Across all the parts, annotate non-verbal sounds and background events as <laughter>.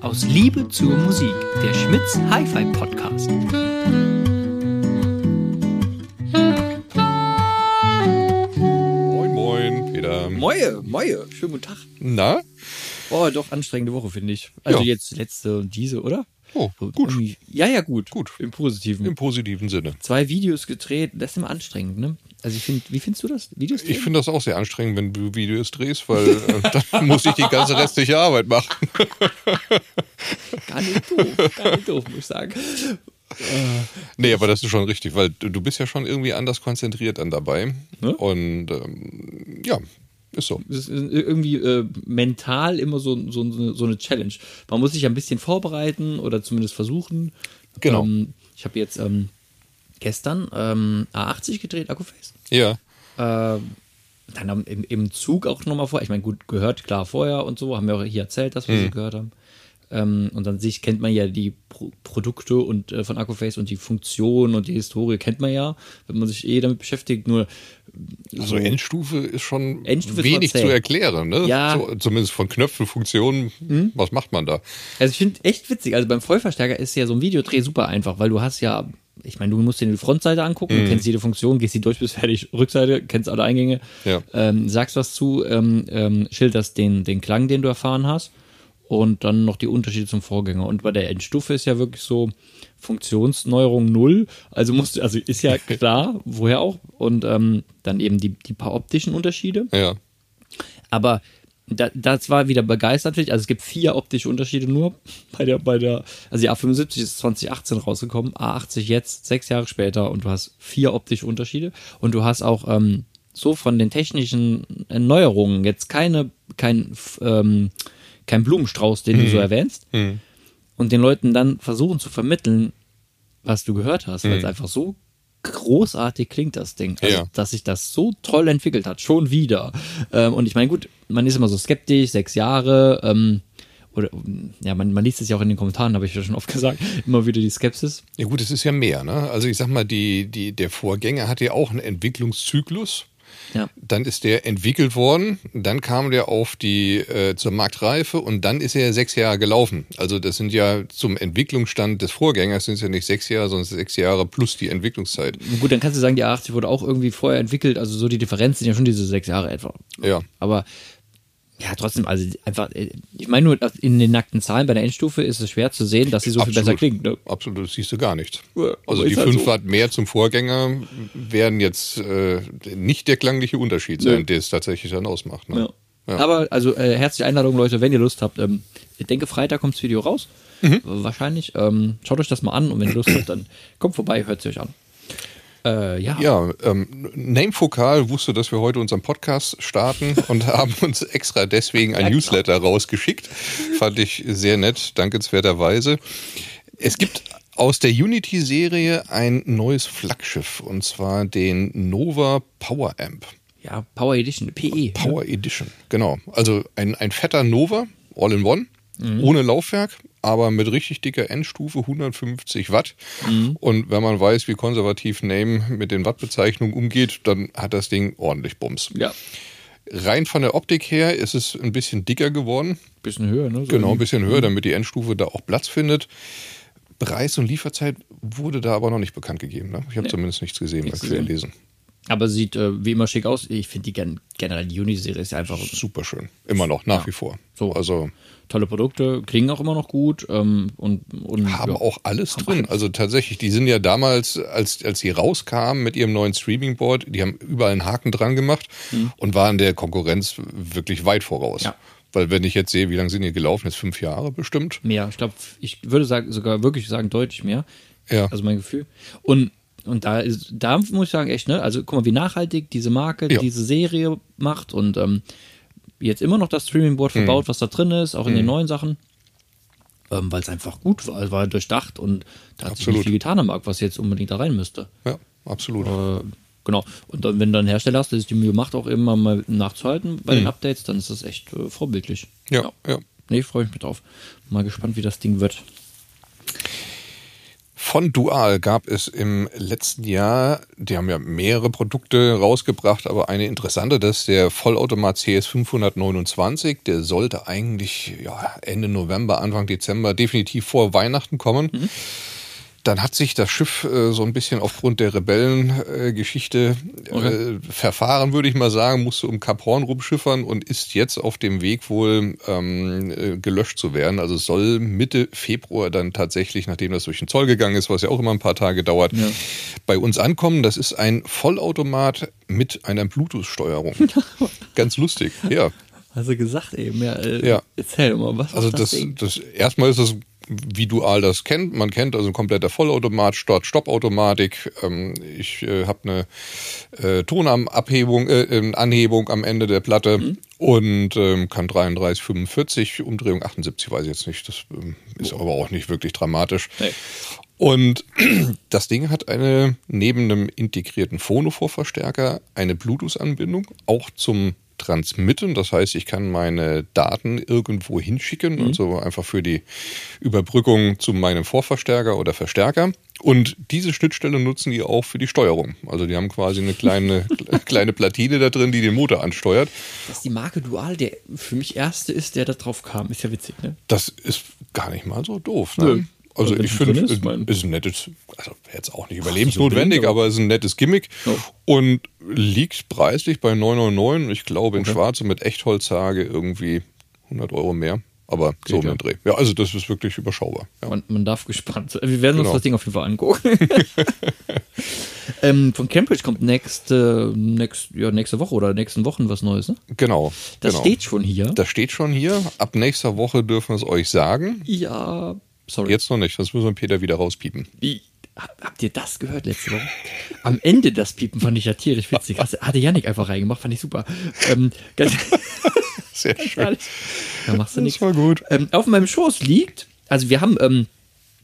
Aus Liebe zur Musik, der Schmitz Hi-Fi Podcast. Moin, moin, Peter. Moje, moje, schönen guten Tag. Na? Oh, doch anstrengende Woche, finde ich. Also Ja. jetzt letzte und diese, oder? Oh, gut. Ja, ja, gut. Gut. Im Positiven. Im positiven Sinne. Zwei Videos gedreht, das ist immer anstrengend, ne? Also ich finde, wie findest du das? Videos drehen? Ich finde das auch sehr anstrengend, wenn du Videos drehst, weil äh, <laughs> dann muss ich die ganze restliche Arbeit machen. <laughs> gar nicht doof, gar nicht doof, muss ich sagen. Nee, aber das ist schon richtig, weil du, du bist ja schon irgendwie anders konzentriert dann dabei. Ne? Und ähm, ja, ist so. Das ist irgendwie äh, mental immer so, so, so eine Challenge. Man muss sich ein bisschen vorbereiten oder zumindest versuchen. Genau. Ähm, ich habe jetzt ähm, gestern ähm, A80 gedreht, Akkuface. Ja. Äh, dann im, im Zug auch nochmal vor. Ich meine, gut, gehört klar vorher und so, haben wir auch hier erzählt, dass wir sie gehört haben. Ähm, und an sich kennt man ja die Pro Produkte und äh, von Akkuface und die Funktion und die Historie kennt man ja, wenn man sich eh damit beschäftigt. Nur Also Endstufe ist schon Endstufe ist wenig zäh. zu erklären, ne? Ja. So, zumindest von Knöpfen, Funktionen. Was macht man da? Also ich finde echt witzig. Also beim Vollverstärker ist ja so ein Videodreh super einfach, weil du hast ja, ich meine, du musst dir die Frontseite angucken, du kennst jede Funktion, gehst die durch bis fertig, <laughs> Rückseite, kennst alle Eingänge, Ja. ähm, sagst was zu, ähm, ähm, schilderst den, den Klang, den du erfahren hast und dann noch die Unterschiede zum Vorgänger. Und bei der Endstufe ist ja wirklich so Funktionsneuerung null. Also musst also ist ja <laughs> klar, woher auch. Und ähm, dann eben die, die paar optischen Unterschiede. Ja. Aber da, das war wieder begeistert. Also es gibt vier optische Unterschiede nur bei der, bei der, also die A75 ist 2018 rausgekommen, A80 jetzt, sechs Jahre später und du hast vier optische Unterschiede und du hast auch ähm, so von den technischen Erneuerungen jetzt keine, kein, ähm, kein Blumenstrauß, den du so erwähnst und den Leuten dann versuchen zu vermitteln, was du gehört hast, weil es einfach so großartig klingt, das Ding. Also, Ja. dass sich das so toll entwickelt hat, schon wieder. Ähm, und ich meine, gut, man ist immer so skeptisch, sechs Jahre, ähm, oder ja, man, man liest es ja auch in den Kommentaren, habe ich ja schon oft <laughs> gesagt, immer wieder die Skepsis. Ja gut, es ist ja mehr, ne? Also ich sag mal, die, die, der Vorgänger hatte ja auch einen Entwicklungszyklus. Ja. Dann ist der entwickelt worden, dann kam der auf die äh, zur Marktreife und dann ist er sechs Jahre gelaufen. Also das sind ja zum Entwicklungsstand des Vorgängers sind es ja nicht sechs Jahre, sondern sechs Jahre plus die Entwicklungszeit. Gut, dann kannst du sagen, die A80 wurde auch irgendwie vorher entwickelt, also so die Differenz sind ja schon diese sechs Jahre etwa. Ja. Aber ja, trotzdem, also einfach, äh, ich meine nur, in den nackten Zahlen bei der Endstufe ist es schwer zu sehen, dass sie so viel besser klingt. Ne? Absolut, das siehst du gar nicht. Ja, also die halt 5 so. Watt mehr zum Vorgänger werden jetzt äh, nicht der klangliche Unterschied sein, Nö. der es tatsächlich dann ausmacht. Ne? Ja. Aber also äh, herzliche Einladung, Leute, wenn ihr Lust habt. Ähm, ich denke, Freitag kommt das Video raus. Mhm. Wahrscheinlich. Ähm, schaut euch das mal an und wenn ihr Lust habt, dann kommt vorbei, hört es euch an. Äh, ja. Ja, ähm, Namefokal wusste, dass wir heute unseren Podcast starten <laughs> und haben uns extra deswegen ein Ja, genau. Newsletter rausgeschickt. Fand ich sehr nett, dankenswerterweise. Es gibt aus der Unity-Serie ein neues Flaggschiff und zwar den Nova Power Amp. ja, Power Edition, PE. Power Edition, genau. Also ein, ein fetter Nova, All-in-One, ohne Laufwerk, aber mit richtig dicker Endstufe, 150 Watt. Und wenn man weiß, wie konservativ Name mit den Wattbezeichnungen umgeht, dann hat das Ding ordentlich Bums. Ja, Rein von der Optik her ist es ein bisschen dicker geworden. bisschen höher, ne? So Genau, ein bisschen höher, damit die Endstufe da auch Platz findet. Preis und Lieferzeit wurde da aber noch nicht bekannt gegeben. Ne? Ich habe Nee. zumindest nichts gesehen, Nichts nichts gesehen. Aber sieht äh, wie immer schick aus. Ich finde die gen generell die Uni-Serie ist ja einfach Super schön. Immer noch, nach wie vor. So. Also tolle Produkte, klingen auch immer noch gut ähm, und, und haben ja. auch alles drin. Also tatsächlich, die sind ja damals, als, als sie rauskamen mit ihrem neuen Streaming-Board, die haben überall einen Haken dran gemacht und waren der Konkurrenz wirklich weit voraus. Mhm. Ja. Weil wenn ich jetzt sehe, wie lange sind die gelaufen, jetzt fünf Jahre bestimmt. mehr. Ich glaube, ich würde sagen, sogar wirklich sagen, deutlich mehr. Ja. Also mein Gefühl. Und, und da ist, da muss ich sagen, echt, ne? Also guck mal, wie nachhaltig diese Marke, Ja. diese Serie macht und ähm, jetzt immer noch das Streaming-Board verbaut, was da drin ist, auch in den neuen Sachen. Ähm, Weil es einfach gut war, es war durchdacht und da hat sich Absolut. nicht viel getan am Markt, was jetzt unbedingt da rein müsste. Ja, absolut. Äh, genau. Und dann, wenn du einen Hersteller hast, der sich die Mühe macht, auch immer mal nachzuhalten bei den Updates, dann ist das echt äh, vorbildlich. Ja, ja. Nee, freue ich mich drauf. Mal gespannt, wie das Ding wird. Von Dual gab es im letzten Jahr, die haben ja mehrere Produkte rausgebracht, aber eine interessante, das ist der Vollautomat CS 529. Der sollte eigentlich ja, Ende November, Anfang Dezember definitiv vor Weihnachten kommen. Mhm. Dann hat sich das Schiff äh, so ein bisschen aufgrund der Rebellengeschichte äh, okay. verfahren, würde ich mal sagen, musste um Kap Horn rumschiffern und ist jetzt auf dem Weg wohl ähm, äh, gelöscht zu werden. Also soll Mitte Februar dann tatsächlich, nachdem das durch den Zoll gegangen ist, was ja auch immer ein paar Tage dauert, ja. bei uns ankommen. Das ist ein Vollautomat mit einer Bluetooth-Steuerung. <laughs> Ganz lustig, ja. Du gesagt eben, ja. Äh, ja. Erzähl mal, was Also das, das, das erstmal ist das wie Dual das kennt. Man kennt also ein kompletter Vollautomat, Start-Stopp-Automatik. Ähm, ich äh, habe eine äh, Tonabhebung, äh, ähm, Anhebung am Ende der Platte mhm. und ähm, kann 33, 45, Umdrehung 78, weiß ich jetzt nicht. Das ähm, ist oh. aber auch nicht wirklich dramatisch. Nee. Und <clears throat> das Ding hat eine neben einem integrierten Phono-Vorverstärker eine Bluetooth-Anbindung, auch zum transmitten. Das heißt, ich kann meine Daten irgendwo hinschicken, mhm. also einfach für die Überbrückung zu meinem Vorverstärker oder Verstärker. Und diese Schnittstelle nutzen die auch für die Steuerung. Also die haben quasi eine kleine, <laughs> kleine Platine da drin, die den Motor ansteuert. Dass die Marke Dual der für mich erste ist, der da drauf kam, ist ja witzig, ne? Das ist gar nicht mal so doof, ne? Nö. Also ich finde, es ist, ist ein nettes, also jetzt auch nicht überlebensnotwendig, Ach, aber es ist ein nettes Gimmick oh. und liegt preislich bei 9,99. Ich glaube in okay. Schwarz und mit Echtholzhage irgendwie 100 Euro mehr. Aber Geht so um den Dreh. Ja, also das ist wirklich überschaubar. Ja. Man, man, darf gespannt sein. Wir werden uns genau. das Ding auf jeden Fall angucken. <laughs> ähm, von Cambridge kommt nächste, nächste, ja, nächste Woche oder nächsten Wochen was Neues, ne? Genau. Das genau. steht schon hier. Das steht schon hier. Ab nächster Woche dürfen wir es euch sagen. Ja, Sorry. Jetzt noch nicht, sonst müssen wir Peter wieder rauspiepen. Wie? Habt ihr das gehört letzte Woche? Am Ende das Piepen fand ich ja tierisch witzig. Hatte Janik einfach reingemacht, fand ich super. Ähm, <laughs> Sehr schön. Da machst du nichts. Das war gut. Ähm, auf meinem Schoß liegt, also wir haben ähm,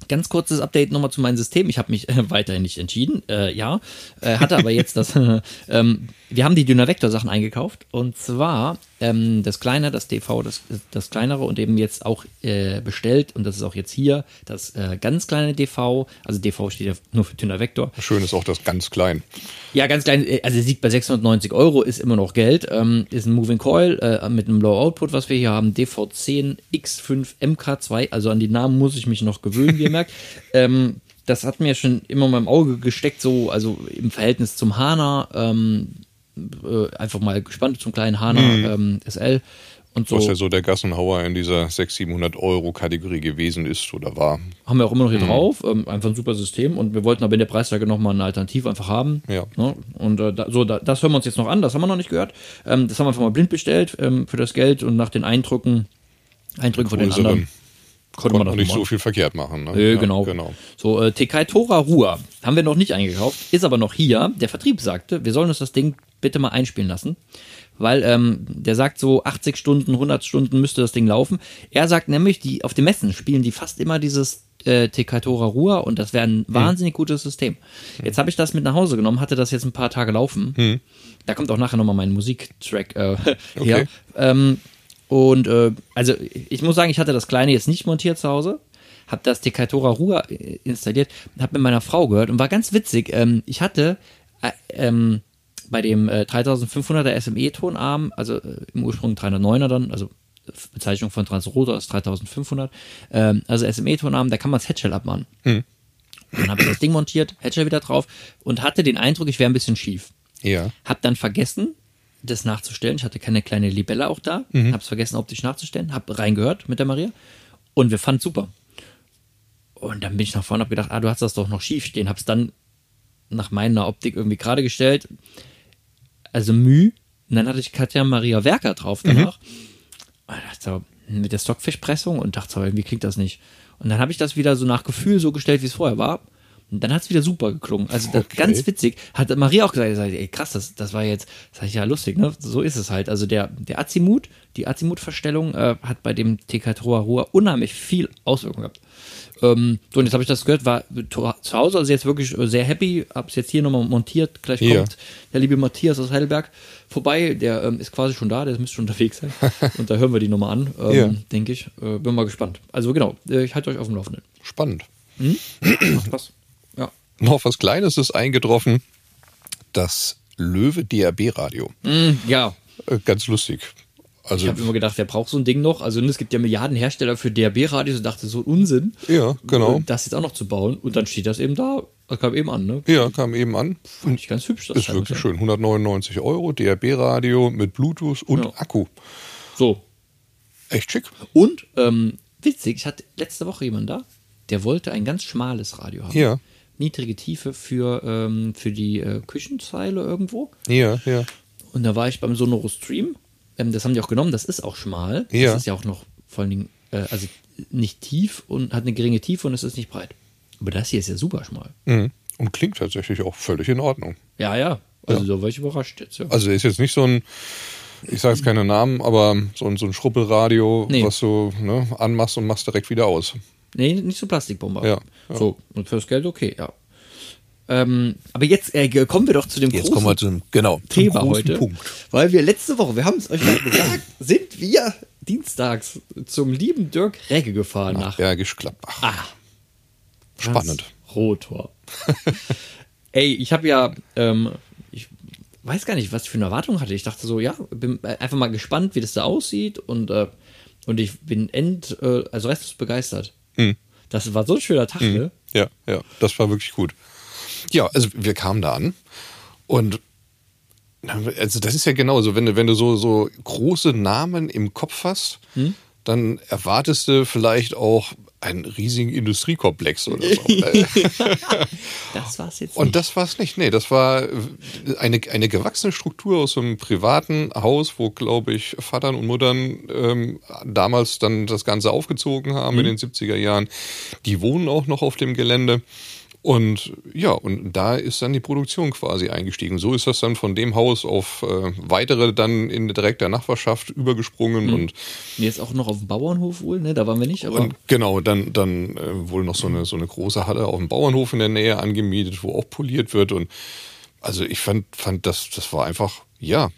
Ganz kurzes Update nochmal zu meinem System. Ich habe mich äh, weiterhin nicht entschieden. Äh, ja, äh, hatte aber jetzt das. <laughs> ähm, wir haben die Dynavector-Sachen eingekauft. Und zwar ähm, das kleine, das DV, das, das kleinere und eben jetzt auch äh, bestellt. Und das ist auch jetzt hier das äh, ganz kleine DV. Also DV steht ja nur für Dynavector. Schön ist auch das ganz klein. Ja, ganz klein. Äh, also liegt bei 690 Euro, ist immer noch Geld. Ähm, ist ein Moving Coil mit einem Low Output, was wir hier haben. DV10 X5 MK2. Also an die Namen muss ich mich noch gewöhnen, wie ihr <laughs> merkt. Ähm, das hat mir schon immer in meinem Auge gesteckt, so, also im Verhältnis zum Hana, ähm, äh, einfach mal gespannt zum kleinen Hana mhm. ähm, SL. Und so. Was ja so der Gassenhauer in dieser 600, 700 Euro Kategorie gewesen ist oder war. Haben wir auch immer noch hier mhm. drauf. Ähm, einfach ein super System. Und wir wollten aber in der Preislage nochmal eine Alternative einfach haben. Ja. Ne? Und äh, da, so, da, das hören wir uns jetzt noch an. Das haben wir noch nicht gehört. Ähm, das haben wir einfach mal blind bestellt ähm, für das Geld und nach den Eindrücken, Eindrücken von den anderen konnte man nicht so viel verkehrt machen. Ne? Äh, ja, genau. genau. So, äh, Tekai Tora Ruhr haben wir noch nicht eingekauft, ist aber noch hier. Der Vertrieb sagte, wir sollen uns das Ding bitte mal einspielen lassen. Weil ähm, der sagt so 80 Stunden, 100 Stunden müsste das Ding laufen. Er sagt nämlich, die auf den Messen spielen die fast immer dieses äh, Tekatora Ruhr und das wäre ein hm. wahnsinnig gutes System. Jetzt habe ich das mit nach Hause genommen, hatte das jetzt ein paar Tage laufen. Hm. Da kommt auch nachher nochmal mein Musiktrack äh, <laughs> okay. her. Ähm, und äh, also ich muss sagen, ich hatte das kleine jetzt nicht montiert zu Hause, habe das Decatora Ruhr äh, installiert, habe mit meiner Frau gehört und war ganz witzig. Ähm, ich hatte äh, ähm, bei dem äh, 3500er SME-Tonarm, also äh, im Ursprung 309er dann, also Bezeichnung von Transrotor ist 3500, ähm, also SME-Tonarm, da kann man das Headshell abmachen. Hm. Dann habe ich das Ding montiert, Headshell wieder drauf und hatte den Eindruck, ich wäre ein bisschen schief. Ja. Hab dann vergessen, das nachzustellen. Ich hatte keine kleine Libelle auch da. Mhm. Hab's vergessen, optisch nachzustellen. Hab reingehört mit der Maria. Und wir fanden super. Und dann bin ich nach vorne und hab gedacht, ah, du hast das doch noch schief stehen. Hab's dann nach meiner Optik irgendwie gerade gestellt. Also Müh. Und dann hatte ich Katja Maria Werker drauf danach. Mhm. Und dachte mit der Stockfischpressung und dachte so, irgendwie klingt das nicht. Und dann habe ich das wieder so nach Gefühl so gestellt, wie es vorher war. Und dann hat es wieder super geklungen. Also okay. ganz witzig. Hat Maria auch gesagt, ey, krass, das, das war jetzt, sag ich ja lustig, ne? So ist es halt. Also der, der Azimut, die Azimut-Verstellung äh, hat bei dem Tekatroa Ruhr unheimlich viel Auswirkungen gehabt. Ähm, so, und jetzt habe ich das gehört, war zu Hause, also jetzt wirklich sehr happy, hab's jetzt hier nochmal montiert. Gleich ja. kommt der liebe Matthias aus Heidelberg vorbei, der ähm, ist quasi schon da, der müsste schon unterwegs sein. <laughs> und da hören wir die nochmal an, ähm, ja. denke ich. Äh, bin mal gespannt. Also genau, äh, ich halte euch auf dem Laufenden. Spannend. Was? Ja. <clears throat> Noch was Kleines ist eingetroffen. Das Löwe DAB-Radio. Mm, ja. Äh, ganz lustig. Also, Ich habe immer gedacht, wer braucht so ein Ding noch? Also es gibt ja Milliarden Hersteller für DAB-Radios und dachte, so ein Unsinn, ja, genau. das jetzt auch noch zu bauen. Und dann steht das eben da. Das kam eben an, ne? Ja, kam eben an. Fand ich ganz hübsch. Das Ist Teil, wirklich sagen. schön. 199 Euro, DAB-Radio mit Bluetooth und Ja. Akku. So. Echt schick. Und ähm, witzig, ich hatte letzte Woche jemanden da, der wollte ein ganz schmales Radio haben. Ja. Niedrige Tiefe für, ähm, für die äh, Küchenzeile irgendwo. Ja, ja. Und da war ich beim Sonoro Stream. Ähm, das haben die auch genommen. Das ist auch schmal. Ja. Das ist ja auch noch vor allen Dingen, äh, also nicht tief und hat eine geringe Tiefe und es ist nicht breit. Aber das hier ist ja super schmal. Mhm. Und klingt tatsächlich auch völlig in Ordnung. Ja, ja. Also da war ich überrascht jetzt. Ja. Also ist jetzt nicht so ein, ich sage jetzt keine Namen, aber so ein, so ein Schruppelradio, Nee. was du ne, anmachst und machst direkt wieder aus. Nee, nicht so Plastikbomber. Ja, ja. So, und fürs Geld okay, ja. Ähm, aber jetzt äh, kommen wir doch zu dem Jetzt großen kommen wir zum, genau, zum Thema heute. Punkt. Weil wir letzte Woche, wir haben es euch gesagt, <clears throat> sind wir dienstags zum lieben Dirk Regge gefahren nach Bergisch Gladbach. Ah, Spannend. Rotor. <laughs> Ey, ich habe ja, ähm, ich weiß gar nicht, was ich für eine Erwartung hatte. Ich dachte so, ja, bin einfach mal gespannt, wie das da aussieht und, äh, und ich bin end, äh, also restlos begeistert. Hm. Das war so ein schöner Tag, ne? Ja, ja, das war wirklich gut. Ja, also wir kamen da an und also das ist ja genauso, wenn du, wenn du so, so große Namen im Kopf hast, Hm? dann erwartest du vielleicht auch einen riesigen Industriekomplex oder so. <laughs> Äh, <laughs> Das war's jetzt Und nicht. das war es nicht. Nee, das war eine, eine gewachsene Struktur aus so einem privaten Haus, wo, glaube ich, Vatern und Muttern ähm, damals dann das Ganze aufgezogen haben in den 70er Jahren. Die wohnen auch noch auf dem Gelände. Und ja, und da ist dann die Produktion quasi eingestiegen. So ist das dann von dem Haus auf äh, weitere dann in direkter Nachbarschaft übergesprungen und Jetzt auch noch auf dem Bauernhof wohl, ne? Da waren wir nicht, aber. und genau, dann, dann äh, wohl noch so eine, so eine große Halle auf dem Bauernhof in der Nähe angemietet, wo auch poliert wird. Und also ich fand, fand das, das war einfach, ja,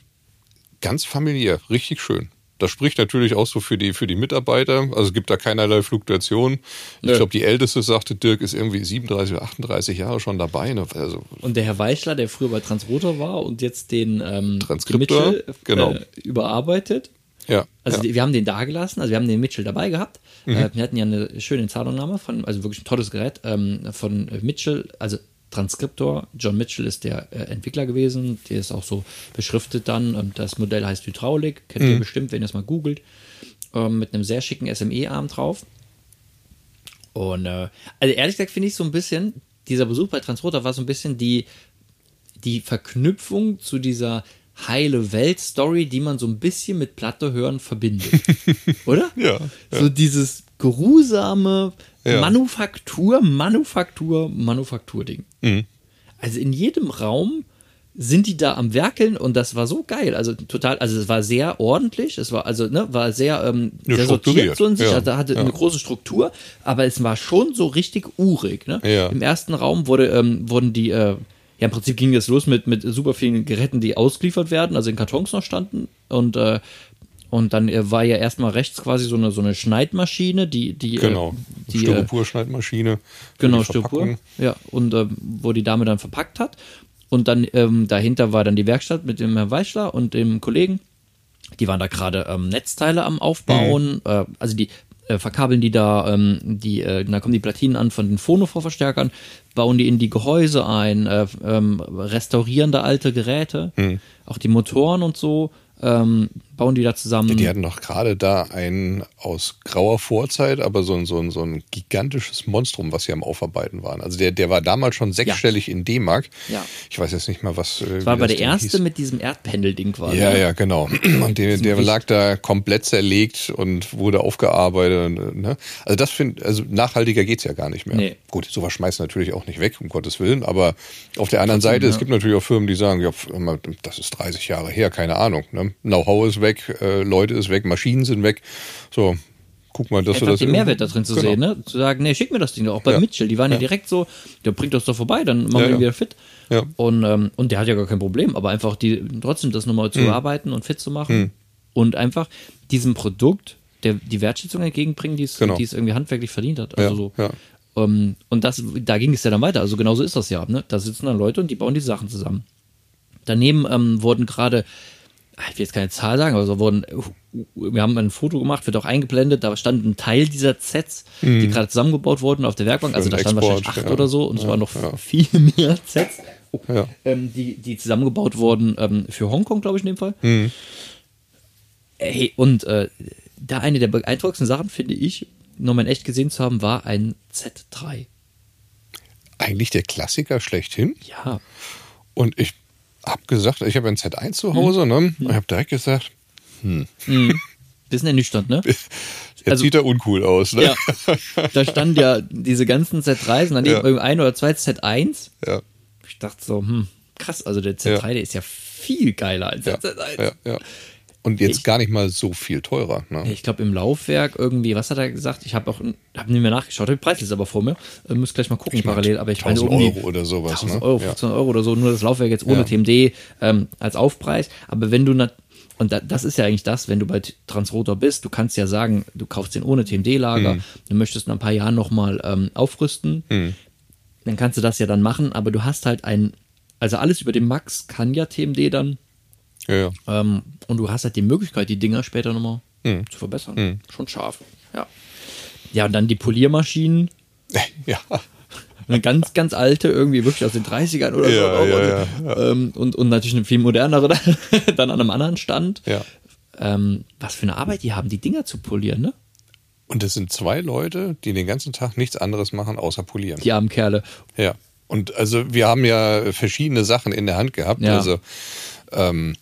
ganz familiär, richtig schön. Das spricht natürlich auch so für die, für die Mitarbeiter. Also es gibt da keinerlei Fluktuation. Ich Nö. glaube, die älteste, sagte Dirk, ist irgendwie 37 oder 38 Jahre schon dabei. Ne? Also Und der Herr Weichler, der früher bei Transrotor war und jetzt den ähm, Transkriptor, Mitchell genau. äh, überarbeitet. ja, Also ja. wir haben den da gelassen, also wir haben den Mitchell dabei gehabt. Äh, wir hatten ja eine schöne Zahlungnahme von, also wirklich ein tolles Gerät ähm, von Mitchell, also Transkriptor. John Mitchell ist der äh, Entwickler gewesen, der ist auch so beschriftet dann. Ähm, das Modell heißt Hydraulik, kennt ihr bestimmt, wenn ihr es mal googelt. Ähm, mit einem sehr schicken SME-Arm drauf. Und äh, also ehrlich gesagt finde ich so ein bisschen, dieser Besuch bei Transrotor war so ein bisschen die, die Verknüpfung zu dieser heile Welt-Story, die man so ein bisschen mit Platte hören verbindet. <laughs> Oder? Ja, So dieses geruhsame Ja. Manufaktur, Manufaktur, Manufaktur-Ding. Mhm. Also in jedem Raum sind die da am Werkeln und das war so geil. Also total, also es war sehr ordentlich, es war also, ne, war sehr, ähm, Ja, sehr sortiert so in sich, ja, also hatte ja. eine große Struktur, aber es war schon so richtig urig. Ne? Ja. Im ersten Raum wurde, ähm, wurden die, äh, ja im Prinzip ging das los mit, mit super vielen Geräten, die ausgeliefert werden, also in Kartons noch standen und äh, und dann äh, war ja erstmal rechts quasi so eine, so eine Schneidmaschine, die, die, genau. äh, die äh, Styropor-Schneidmaschine. Genau, Styropor. Ja, und ähm, wo die Dame dann verpackt hat. Und dann ähm, dahinter war dann die Werkstatt mit dem Herrn Weichler und dem Kollegen. Die waren da gerade ähm, Netzteile am Aufbauen. Äh, also die äh, verkabeln die da, ähm, die, äh, da kommen die Platinen an von den Phono-Vorverstärkern, bauen die in die Gehäuse ein, äh, ähm, restaurieren da alte Geräte, auch die Motoren und so, ähm, bauen die da zusammen. Die hatten doch gerade da ein aus grauer Vorzeit, aber so ein, so ein, so ein gigantisches Monstrum, was sie am Aufarbeiten waren. Also der, der war damals schon sechsstellig in D-Mark. Ja. Ich weiß jetzt nicht mal, was. äh, das war aber das der erste hieß. mit diesem Erdpendelding quasi. Ja, ja, genau. <clears throat> Und der, der lag da komplett zerlegt und wurde aufgearbeitet. Ne? Also das finde, also nachhaltiger geht's ja gar nicht mehr. Nee. Gut, sowas schmeißt natürlich auch nicht weg, um Gottes Willen. Aber auf der anderen Seite, es gibt natürlich auch Firmen, die sagen, ja, das ist 30 Jahre her, keine Ahnung. Ne? Know-how ist weg, äh, Leute ist weg, Maschinen sind weg. So, guck mal, dass du einfach das den Mehrwert da drin zu Genau. sehen, ne? Zu sagen, nee, schick mir das Ding doch. Auch bei Ja. Mitchell, die waren ja. direkt so, der bringt das doch vorbei, dann machen Ja, wir ihn ja. wieder fit. Ja. Und, ähm, und der hat ja gar kein Problem, aber einfach die trotzdem das nochmal Hm. zu arbeiten und fit zu machen und einfach diesem Produkt der, die Wertschätzung entgegenbringen, die es, Genau. es irgendwie handwerklich verdient hat. Also Ja, so. ja. Um, und das, da ging es ja dann weiter. Also genauso ist das ja. Ne? Da sitzen dann Leute und die bauen die Sachen zusammen. Daneben ähm, wurden gerade, ich will jetzt keine Zahl sagen, aber so wurden, wir haben ein Foto gemacht, wird auch eingeblendet, da stand ein Teil dieser Sets, die gerade zusammengebaut wurden auf der Werkbank. Also Für da den stand Export, wahrscheinlich acht ja. oder so und es Ja, waren noch ja. viel <laughs> mehr Sets, oh, Ja. ähm, die, die zusammengebaut wurden ähm, für Hongkong, glaube ich, in dem Fall. Mhm. Ey, und äh, da eine der beeindruckendsten Sachen, finde ich, nochmal in echt gesehen zu haben, war ein Z3. Eigentlich der Klassiker schlechthin. Ja, Und ich habe gesagt, ich habe ein Z1 zu Hause, ne? Und ich habe direkt gesagt, bisschen ernüchternd, ne? <laughs> jetzt Also- sieht er uncool aus, ne? Ja. Da standen ja diese ganzen Z3s und daneben Ja. irgendwie ein oder zwei Z1. Ja, Ich dachte so, hm, krass, also der Z3, Ja. der ist ja viel geiler als der Z1. ja, ja. Und jetzt Ich- gar nicht mal so viel teurer. Ne? Ich glaube, im Laufwerk irgendwie, was hat er gesagt? Ich habe auch, habe nicht mehr nachgeschaut, der Preis ist aber vor mir. Äh, Müsst gleich mal gucken parallel, aber ich meine 1000 irgendwie Euro oder sowas. 1000 ne? Euro, Ja. 15 Euro oder so, nur das Laufwerk jetzt ohne Ja. TMD ähm, als Aufpreis. Aber wenn du, und da, das ist ja eigentlich das, wenn du bei Transrotor bist, du kannst ja sagen, du kaufst den ohne TMD-Lager, Mhm. du möchtest in ein paar Jahren nochmal ähm, aufrüsten, dann kannst du das ja dann machen, aber du hast halt ein, also alles über den Max kann ja TMD dann Ja, ja. ähm, und du hast halt die Möglichkeit, die Dinger später nochmal Mhm. zu verbessern. Schon scharf. Ja. Ja, und dann die Poliermaschinen. <laughs> ja. <laughs> Eine ganz, ganz alte, irgendwie wirklich aus den 30ern oder Ja, so. ja, ja, Ähm, und, und natürlich eine viel modernere <laughs> dann an einem anderen Stand. Ja. Ähm, was für eine Arbeit die haben, die Dinger zu polieren, ne? Und es sind zwei Leute, die den ganzen Tag nichts anderes machen, außer polieren. Die armen Kerle. Ja. Und also wir haben ja verschiedene Sachen in der Hand gehabt. Ja. Also ähm,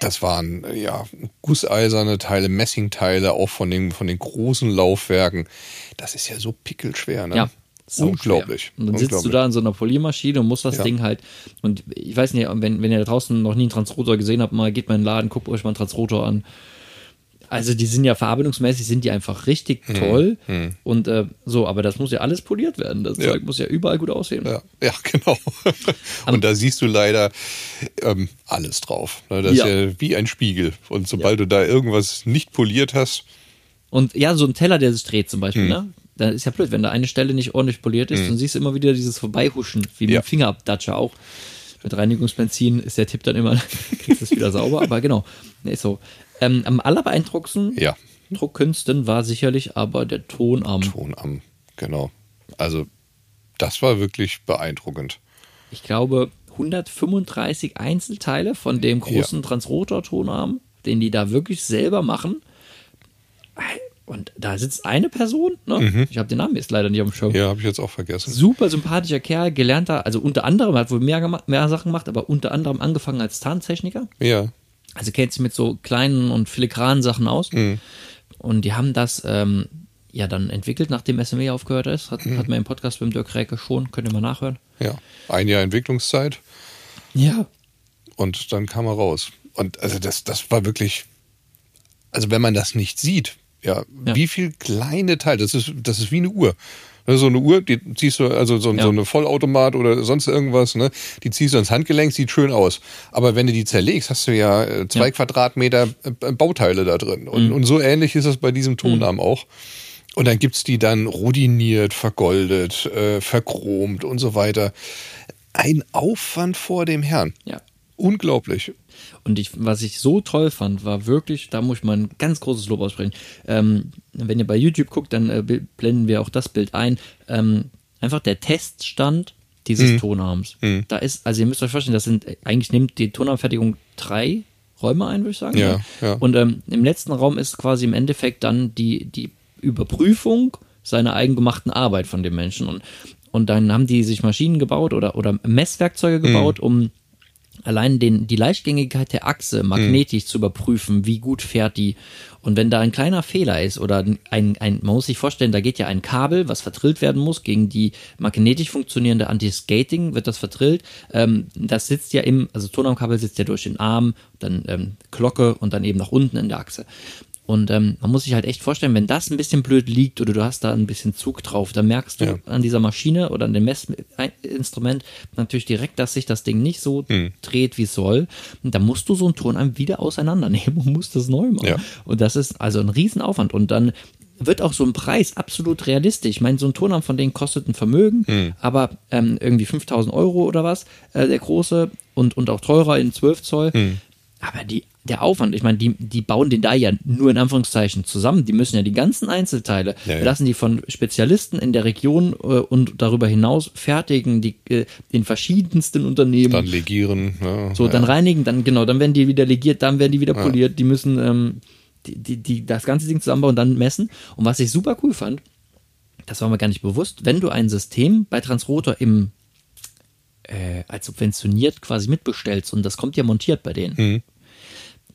das waren ja gusseiserne Teile, Messingteile, auch von den, von den großen Laufwerken. Das ist ja so pickelschwer, ne? Ja. Unglaublich. Und dann sitzt du Unglaublich. da in so einer Poliermaschine und musst das Ja. Ding halt. Und ich weiß nicht, wenn, wenn ihr da draußen noch nie einen Transrotor gesehen habt, mal geht mal in den Laden, guckt euch mal einen Transrotor an. Also die sind ja verarbeitungsmäßig, sind die einfach richtig Mhm. toll. Und äh, so, aber das muss ja alles poliert werden. Das Ja. Zeug muss ja überall gut aussehen. Ja, ja, <laughs> genau. Und da siehst du leider ähm, alles drauf. ne? Das Ja. ist ja wie ein Spiegel. Und sobald du da irgendwas nicht poliert hast, Und ja, so ein Teller, der sich dreht zum Mhm. Beispiel, ne? Da ist ja blöd, wenn da eine Stelle nicht ordentlich poliert ist, dann siehst du immer wieder dieses Vorbeihuschen, wie mit dem Fingerabdatscher auch. Mit Reinigungsbenzin ist der Tipp dann immer, <laughs> kriegst du es wieder sauber, aber genau. Nee, so. Ähm, am allerbeeindruckendsten ja, Druckkünsten war sicherlich aber der Tonarm. Ton am, genau. Also das war wirklich beeindruckend. Ich glaube, 135 Einzelteile von dem großen Transrotor-Tonarm, den die da wirklich selber machen. Und da sitzt eine Person, ne? ich habe den Namen jetzt leider nicht auf dem Schirm. Ja, habe ich jetzt auch vergessen. Super sympathischer Kerl, gelernter, also unter anderem, hat wohl mehr, mehr Sachen gemacht, aber unter anderem angefangen als Tarntechniker. Ja, Also kennt sich mit so kleinen und filigranen Sachen aus. Und die haben das ähm, ja dann entwickelt, nachdem SME aufgehört ist. Hat, hat man im Podcast beim Dirk Räke schon, könnt ihr mal nachhören. ja. Ein Jahr Entwicklungszeit Ja. und dann kam er raus. Und also das, das war wirklich, also wenn man das nicht sieht, ja, Ja. wie viel kleine Teile, das ist, das ist wie eine Uhr. Ne, So eine Uhr, die ziehst du, also so, Ja. so eine Vollautomat oder sonst irgendwas, ne? Die ziehst du ans Handgelenk, sieht schön aus. Aber wenn du die zerlegst, hast du ja äh, zwei Ja. Quadratmeter äh, Bauteile da drin. Mhm. Und, und so ähnlich ist es bei diesem Tonarm auch. Und dann gibt's die dann rodiniert, vergoldet, äh, verchromt und so weiter. Ein Aufwand vor dem Herrn. Ja. Unglaublich. Und ich, was ich so toll fand, war wirklich, da muss ich mal ein ganz großes Lob aussprechen. Ähm, wenn ihr bei YouTube guckt, dann äh, blenden wir auch das Bild ein. Ähm, einfach der Teststand dieses Tonarms. Da ist, also ihr müsst euch vorstellen, das sind, eigentlich nimmt die Tonarmfertigung drei Räume ein, würde ich sagen. Ja, ne? ja. Und ähm, im letzten Raum ist quasi im Endeffekt dann die, die Überprüfung seiner eigengemachten Arbeit von dem Menschen. Und, und dann haben die sich Maschinen gebaut oder, oder Messwerkzeuge gebaut, um allein den, die Leichtgängigkeit der Achse magnetisch zu überprüfen, wie gut fährt die. Und wenn da ein kleiner Fehler ist oder ein, ein, man muss sich vorstellen, da geht ja ein Kabel, was vertrillt werden muss, gegen die magnetisch funktionierende Anti-Skating wird das vertrillt. Ähm, das sitzt ja im, also Tonarmkabel sitzt ja durch den Arm, dann ähm, Glocke und dann eben nach unten in der Achse. Und ähm, man muss sich halt echt vorstellen, wenn das ein bisschen blöd liegt oder du hast da ein bisschen Zug drauf, dann merkst du Ja. an dieser Maschine oder an dem Messinstrument natürlich direkt, dass sich das Ding nicht so Hm. dreht, wie es soll. Und da musst du so einen Tonarm wieder auseinandernehmen <laughs> und musst das neu machen. Ja. Und das ist also ein Riesenaufwand. Und dann wird auch so ein Preis absolut realistisch. Ich meine, so ein Tonarm von denen kostet ein Vermögen, Hm. aber ähm, irgendwie 5000 Euro oder was, äh, der große und, und auch teurer in 12 Zoll. Hm. Aber die, der Aufwand, ich meine, die, die bauen den da ja nur in Anführungszeichen zusammen. Die müssen ja die ganzen Einzelteile, Ja, ja. lassen die von Spezialisten in der Region äh, und darüber hinaus fertigen, die äh, in verschiedensten Unternehmen. Dann legieren. Ne? So, ja. dann reinigen, dann genau, dann werden die wieder legiert, dann werden die wieder poliert, die müssen ähm, die, die, die, das ganze Ding zusammenbauen, dann messen. Und was ich super cool fand, das war mir gar nicht bewusst, wenn du ein System bei Transrotor im äh, als subventioniert quasi mitbestellst und das kommt ja montiert bei denen,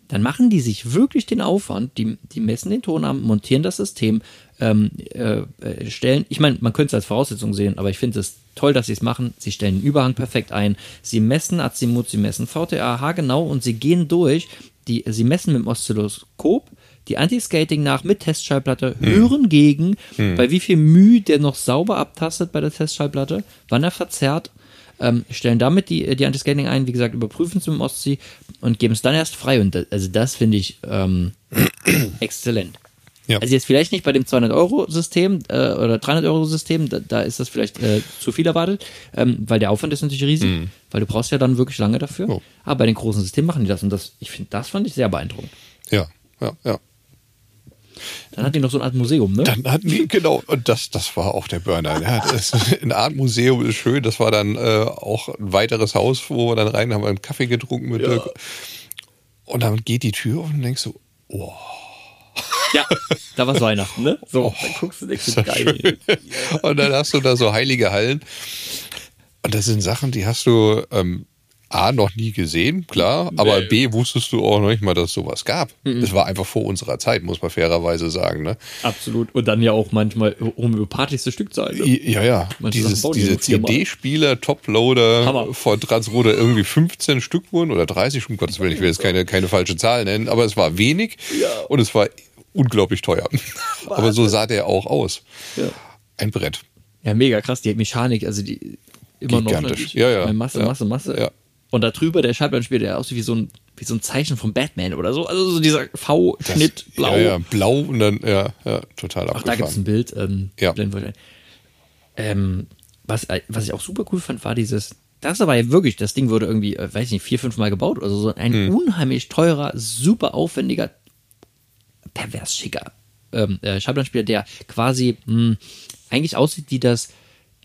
dann machen die sich wirklich den Aufwand, die, die messen den Tonarm, montieren das System, ähm, äh, äh, stellen, ich meine, man könnte es als Voraussetzung sehen, aber ich finde es toll, dass sie es machen. Sie stellen den Überhang perfekt ein, sie messen Azimut, sie messen VTA haargenau und sie gehen durch, die, sie messen mit dem Oszilloskop die Anti-Skating nach mit Testschallplatte, hören gegen, bei wie viel Mühe der noch sauber abtastet bei der Testschallplatte, wann er verzerrt, ähm, stellen damit die, die Anti-Scaling ein, wie gesagt, überprüfen es dem Ostsee und geben es dann erst frei. Und das, also das finde ich ähm, <clears throat> exzellent. Ja. Also jetzt vielleicht nicht bei dem 200-Euro-System äh, oder 300-Euro-System, da, da ist das vielleicht äh, zu viel erwartet, ähm, weil der Aufwand ist natürlich riesig, weil du brauchst ja dann wirklich lange dafür. Oh. Aber bei den großen Systemen machen die das und das, ich finde, das fand ich sehr beeindruckend. ja, ja, ja. Dann hat die noch so eine Art Museum, ne? Dann hatten die, genau, und das, das war auch der Burner. Ja, das, ein <laughs> Artmuseum ist schön. Das war dann äh, auch ein weiteres Haus, wo wir dann rein haben, wir einen Kaffee getrunken mit Dirk. Und dann geht die Tür auf und denkst so, oh, Ja, da war Weihnachten, ne? So, dann guckst du das geil. schön. Und dann hast du da so heilige Hallen. Und das sind Sachen, die hast du ähm, A, noch nie gesehen, klar, aber B, wusstest du auch noch nicht mal, dass es sowas gab. Mhm. Es war einfach vor unserer Zeit, muss man fairerweise sagen. Ne? Absolut. Und dann ja auch manchmal homöopathischste Stückzahl. Ne? Ja, ja. Manche Dieses, die diese. CD-Spieler, Toploader Hammer. von Transroder irgendwie 15 Stück wurden oder 30, um Gottes Willen, ich will jetzt keine, keine falsche Zahl nennen, aber es war wenig und es war unglaublich teuer. <laughs> aber so sah der auch aus. Ja. Ein Brett. Ja, mega krass. Die Mechanik, also die immer noch. Gigantisch. Ja, ja. Masse, Ja. Masse, Masse. Ja. Und da drüber der Schallplattenspieler, der aussieht wie so ein, wie so ein Zeichen von Batman oder so. Also so dieser V-Schnitt blau. Ja, ja, blau und dann, ja, ja total Ach, da gibt es ein abgefahren. Bild. Ähm, Ja. Ähm, was, äh, was ich auch super cool fand, war dieses. Das aber ja wirklich, das Ding wurde irgendwie, äh, weiß ich nicht, vier, fünf Mal gebaut oder so. Ein Hm. unheimlich teurer, super aufwendiger, pervers schicker ähm, äh, Schallplattenspieler, der quasi mh, eigentlich aussieht wie das,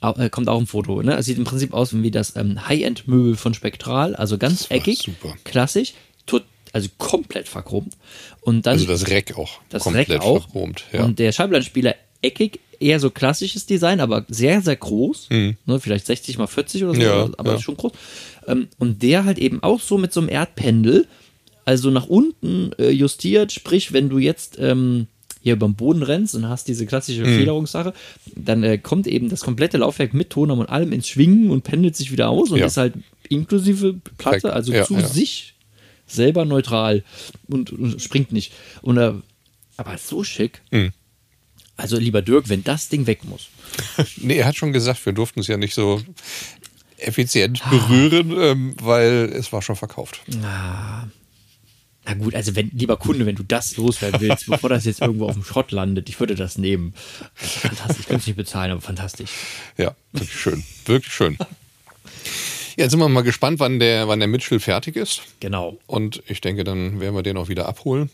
kommt auch ein Foto, ne? Es sieht im Prinzip aus wie das ähm, High-End-Möbel von Spektral, also ganz eckig, super. klassisch, tot, also komplett verchromt. Und dann Also das Reck auch das komplett Rack auch. verchromt. Ja. Und der Schallplattenspieler eckig, eher so klassisches Design, aber sehr, sehr groß. Ne, vielleicht 60 mal 40 oder so, Mhm. Ja, aber ja. schon groß. Ähm, und der halt eben auch so mit so einem Erdpendel, also nach unten äh, justiert, sprich, wenn du jetzt ähm, hier über den Boden rennst und hast diese klassische Mhm. Federungssache, dann äh, kommt eben das komplette Laufwerk mit Tonarm und allem ins Schwingen und pendelt sich wieder aus und Ja. ist halt inklusive Platte, also Ja, zu ja. sich selber neutral und, und springt nicht. Und, äh, aber so schick. Mhm. Also lieber Dirk, wenn das Ding weg muss. <laughs> Nee, er hat schon gesagt, wir durften es ja nicht so effizient berühren, ähm, weil es war schon verkauft. Na gut, also wenn, lieber Kunde, wenn du das loswerden willst, bevor das jetzt irgendwo auf dem Schrott landet, ich würde das nehmen. Fantastisch, ich könnte es nicht bezahlen, aber fantastisch. Ja, wirklich schön. Wirklich schön. Jetzt sind wir mal gespannt, wann der, wann der Mitchell fertig ist. Genau. Und ich denke, dann werden wir den auch wieder abholen.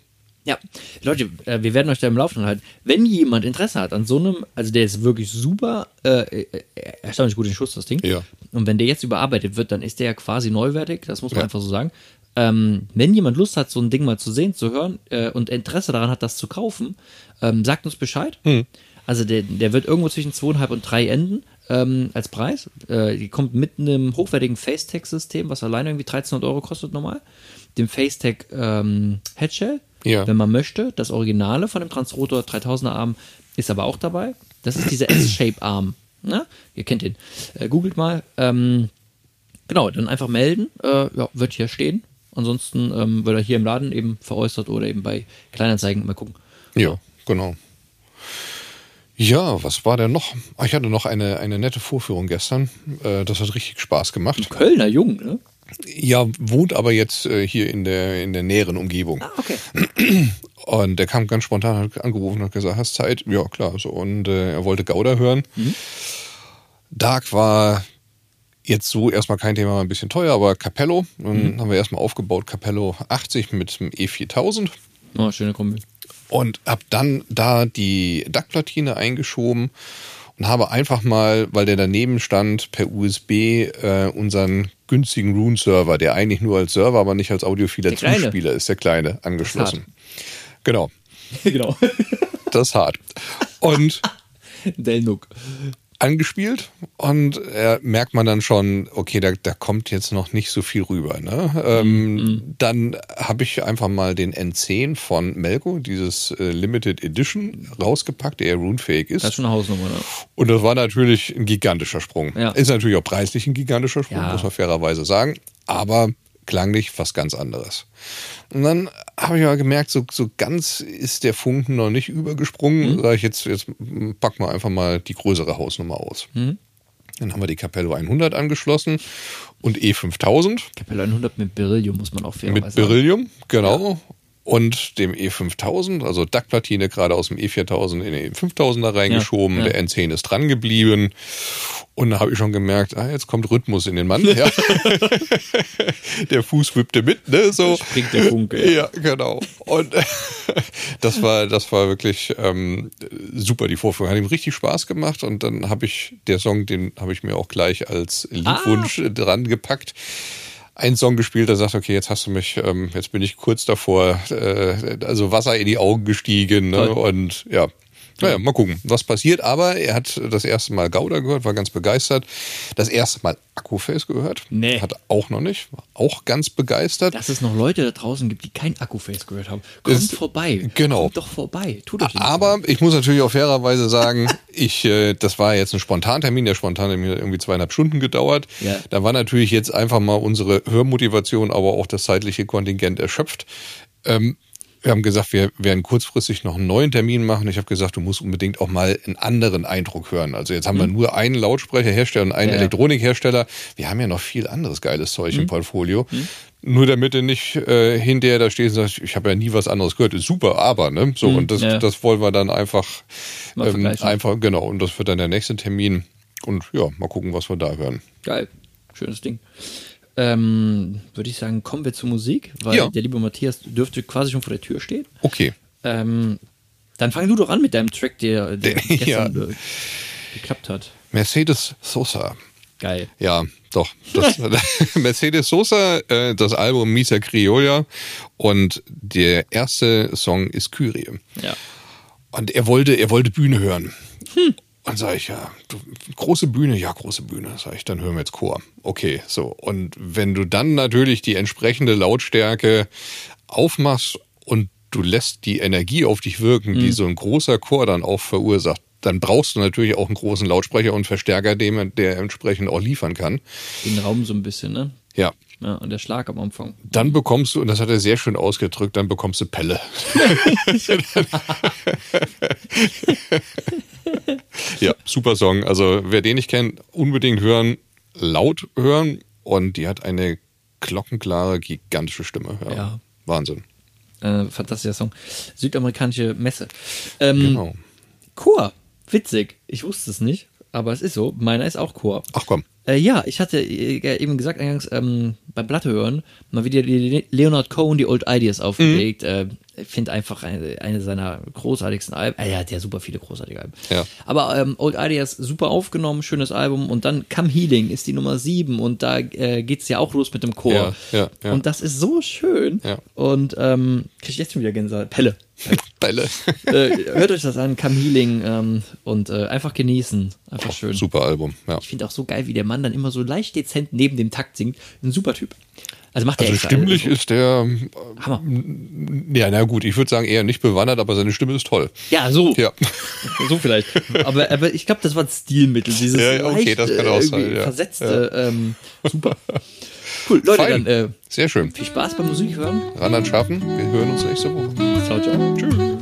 Ja, Leute, äh, wir werden euch da im Laufenden halten. Wenn jemand Interesse hat an so einem, also der ist wirklich super, äh, äh, erstaunlich gut in Schuss, das Ding. Ja. Und wenn der jetzt überarbeitet wird, dann ist der ja quasi neuwertig, das muss man Ja. einfach so sagen. Ähm, wenn jemand Lust hat, so ein Ding mal zu sehen, zu hören äh, und Interesse daran hat, das zu kaufen, ähm, sagt uns Bescheid. Also der, der wird irgendwo zwischen zweieinhalb und drei enden ähm, als Preis. Äh, die kommt mit einem hochwertigen FaceTech-System, was alleine irgendwie 1300 Euro kostet normal. Dem FaceTech ähm, Headshell, Ja. wenn man möchte. Das Originale von dem Transrotor 3000er Arm ist aber auch dabei. Das ist dieser S-Shape-Arm. Ne? Ihr kennt den. Äh, googelt mal. Ähm, genau, dann einfach melden. Äh, ja, wird hier stehen. Ansonsten ähm, wird er hier im Laden eben veräußert oder eben bei Kleinanzeigen mal gucken. Ja, genau. Ja, was war denn noch? Ah, Ich hatte noch eine, eine nette Vorführung gestern. Äh, Das hat richtig Spaß gemacht. Kölner Jung, ne? Ja, wohnt aber jetzt äh, hier in der, in der näheren Umgebung. Ah, okay. <clears throat> Und der kam ganz spontan, hat angerufen und hat gesagt, hast Zeit? Ja, klar. So. Und äh, er wollte Gouda hören. Mhm. Dark war jetzt so erstmal kein Thema, war ein bisschen teuer, aber Capello. Dann haben wir erstmal aufgebaut Capello 80 mit dem E4000 Oh, schöne Kombi. und habe dann da die DAC-Platine eingeschoben und habe einfach mal, weil der daneben stand, per USB äh, unseren günstigen Rune-Server, der eigentlich nur als Server, aber nicht als audiophiler. Zuspieler ist, der kleine, angeschlossen. Genau, <laughs> genau. das ist hart. Und <laughs> Delnuk. Angespielt und äh, merkt man dann schon, okay, da, da kommt jetzt noch nicht so viel rüber. Ne? Ähm, Dann habe ich einfach mal den N10 von Melco, dieses äh, Limited Edition, rausgepackt, der runefähig ist. Das ist schon eine Hausnummer. Ne? Und das war natürlich ein gigantischer Sprung. Ja. Ist natürlich auch preislich ein gigantischer Sprung, Ja. muss man fairerweise sagen. Aber klanglich was ganz anderes. Und dann habe ich aber gemerkt, so, so ganz ist der Funken noch nicht übergesprungen. Sag ich jetzt, jetzt pack mal einfach mal die größere Hausnummer aus. Dann haben wir die Capello 100 angeschlossen und E E5000 Capella 100 mit Beryllium, muss man auch fairerweise mit. Beryllium, genau. Und dem E5000, also DAC-Platine gerade aus dem E4000 in den E5000er reingeschoben. Ja, ja. Der N10 ist dran geblieben. Und da habe ich schon gemerkt, ah, jetzt kommt Rhythmus in den Mann. Ja. <laughs> der Fuß wippte mit, ne? So. Springt der Funke. Ja, genau. Und <laughs> das war, das war wirklich ähm, super, die Vorführung. Hat ihm richtig Spaß gemacht. Und dann habe ich, der Song, den habe ich mir auch gleich als Liedwunsch Ah. dran gepackt. Ein Song gespielt, der sagt, okay, jetzt hast du mich, ähm, jetzt bin ich kurz davor, äh, also Wasser in die Augen gestiegen. Ne? Und ja, naja, mal gucken, was passiert. Aber er hat das erste Mal Gouda gehört, war ganz begeistert. Das erste Mal Akkuface gehört. Nee. Hat auch noch nicht, war auch ganz begeistert. Dass es noch Leute da draußen gibt, die kein Akkuface gehört haben. Kommt Ist- vorbei. genau. Kommt doch vorbei. Tut euch Aber ich muss natürlich auch fairerweise sagen, <laughs> ich, äh, das war jetzt ein Spontantermin. Der Spontantermin hat irgendwie zweieinhalb Stunden gedauert. Ja. Da war natürlich jetzt einfach mal unsere Hörmotivation, aber auch das zeitliche Kontingent erschöpft. Ähm, wir haben gesagt, wir werden kurzfristig noch einen neuen Termin machen. Ich habe gesagt, du musst unbedingt auch mal einen anderen Eindruck hören. Also jetzt haben wir nur einen Lautsprecherhersteller und einen Mhm. Ja. Elektronikhersteller. Wir haben ja noch viel anderes geiles Zeug Mhm. im Portfolio. Nur damit du nicht äh, hinterher da stehst und sagst, ich habe ja nie was anderes gehört. Ist super, aber ne? So und das, Mhm. ja. das wollen wir dann einfach ähm, einfach genau. Und das wird dann der nächste Termin. Und ja, mal gucken, was wir da hören. Geil. Schönes Ding. Ähm, Würde ich sagen, kommen wir zur Musik, weil Ja. der liebe Matthias dürfte quasi schon vor der Tür stehen. Okay. Ähm, dann fang du doch an mit deinem Track, der, der <laughs> Der- gestern ja. geklappt hat. Mercedes Sosa. Geil. Ja, doch. Das, <laughs> <laughs> Mercedes Sosa, äh, das Album Misa Criolla und der erste Song ist Kyrie. Ja. Und er wollte, er wollte Bühne hören. Und sage ich, ja, du, große Bühne, ja, große Bühne. Sag ich, dann hören wir jetzt Chor. Okay, so. Und wenn du dann natürlich die entsprechende Lautstärke aufmachst und du lässt die Energie auf dich wirken, die so ein großer Chor dann auch verursacht, dann brauchst du natürlich auch einen großen Lautsprecher und Verstärker, dem der entsprechend auch liefern kann. Den Raum so ein bisschen, ne? Ja. Ja, und der Schlag am Anfang. Dann bekommst du, und das hat er sehr schön ausgedrückt, dann bekommst du Pelle. <laughs> ja, super Song. Also wer den nicht kennt, unbedingt hören, laut hören. Und die hat eine glockenklare, gigantische Stimme. Ja. Ja. Wahnsinn. Äh, fantastischer Song. Südamerikanische Messe. Ähm, Genau. Chor. Witzig. Ich wusste es nicht, aber es ist so. Meiner ist auch Chor. Ach komm. Äh, ja, ich hatte äh, eben gesagt eingangs ähm, beim Platte hören mal wieder Leonard Cohen die Old Ideas aufgelegt. Äh, ich finde einfach eine, eine seiner großartigsten Alben. Äh, er hat ja super viele großartige Alben. Ja. Aber ähm, Old Ideas super aufgenommen, schönes Album. Und dann Come Healing ist die Nummer sieben und da äh, geht's ja auch los mit dem Chor. Ja, ja, ja. Und das ist so schön. Ja. Und ähm, krieg ich jetzt schon wieder Gänsehaut. Pelle. Pelle. äh, hört euch das an, Come Healing ähm, und äh, einfach genießen. Einfach schön. Super Album. Ja. Ich finde auch so geil, wie der Mann dann immer so leicht dezent neben dem Takt singt. Ein super Typ. Also macht der Also stimmlich ist der, Hammer. ja, na gut, ich würde sagen eher nicht bewandert, aber seine Stimme ist toll. Ja, so. Ja. <laughs> So vielleicht. Aber, aber ich glaube, das war ein Stilmittel. Dieses Ja, ja, okay, leicht, das kann auch äh, sein, irgendwie ja. Versetzte. Ähm, super. Cool. Leute, Fein. dann äh, Sehr schön. viel Spaß beim Musik hören. Ran an Schaffen. Wir hören uns nächste Woche. Ciao, ciao. Tschüss.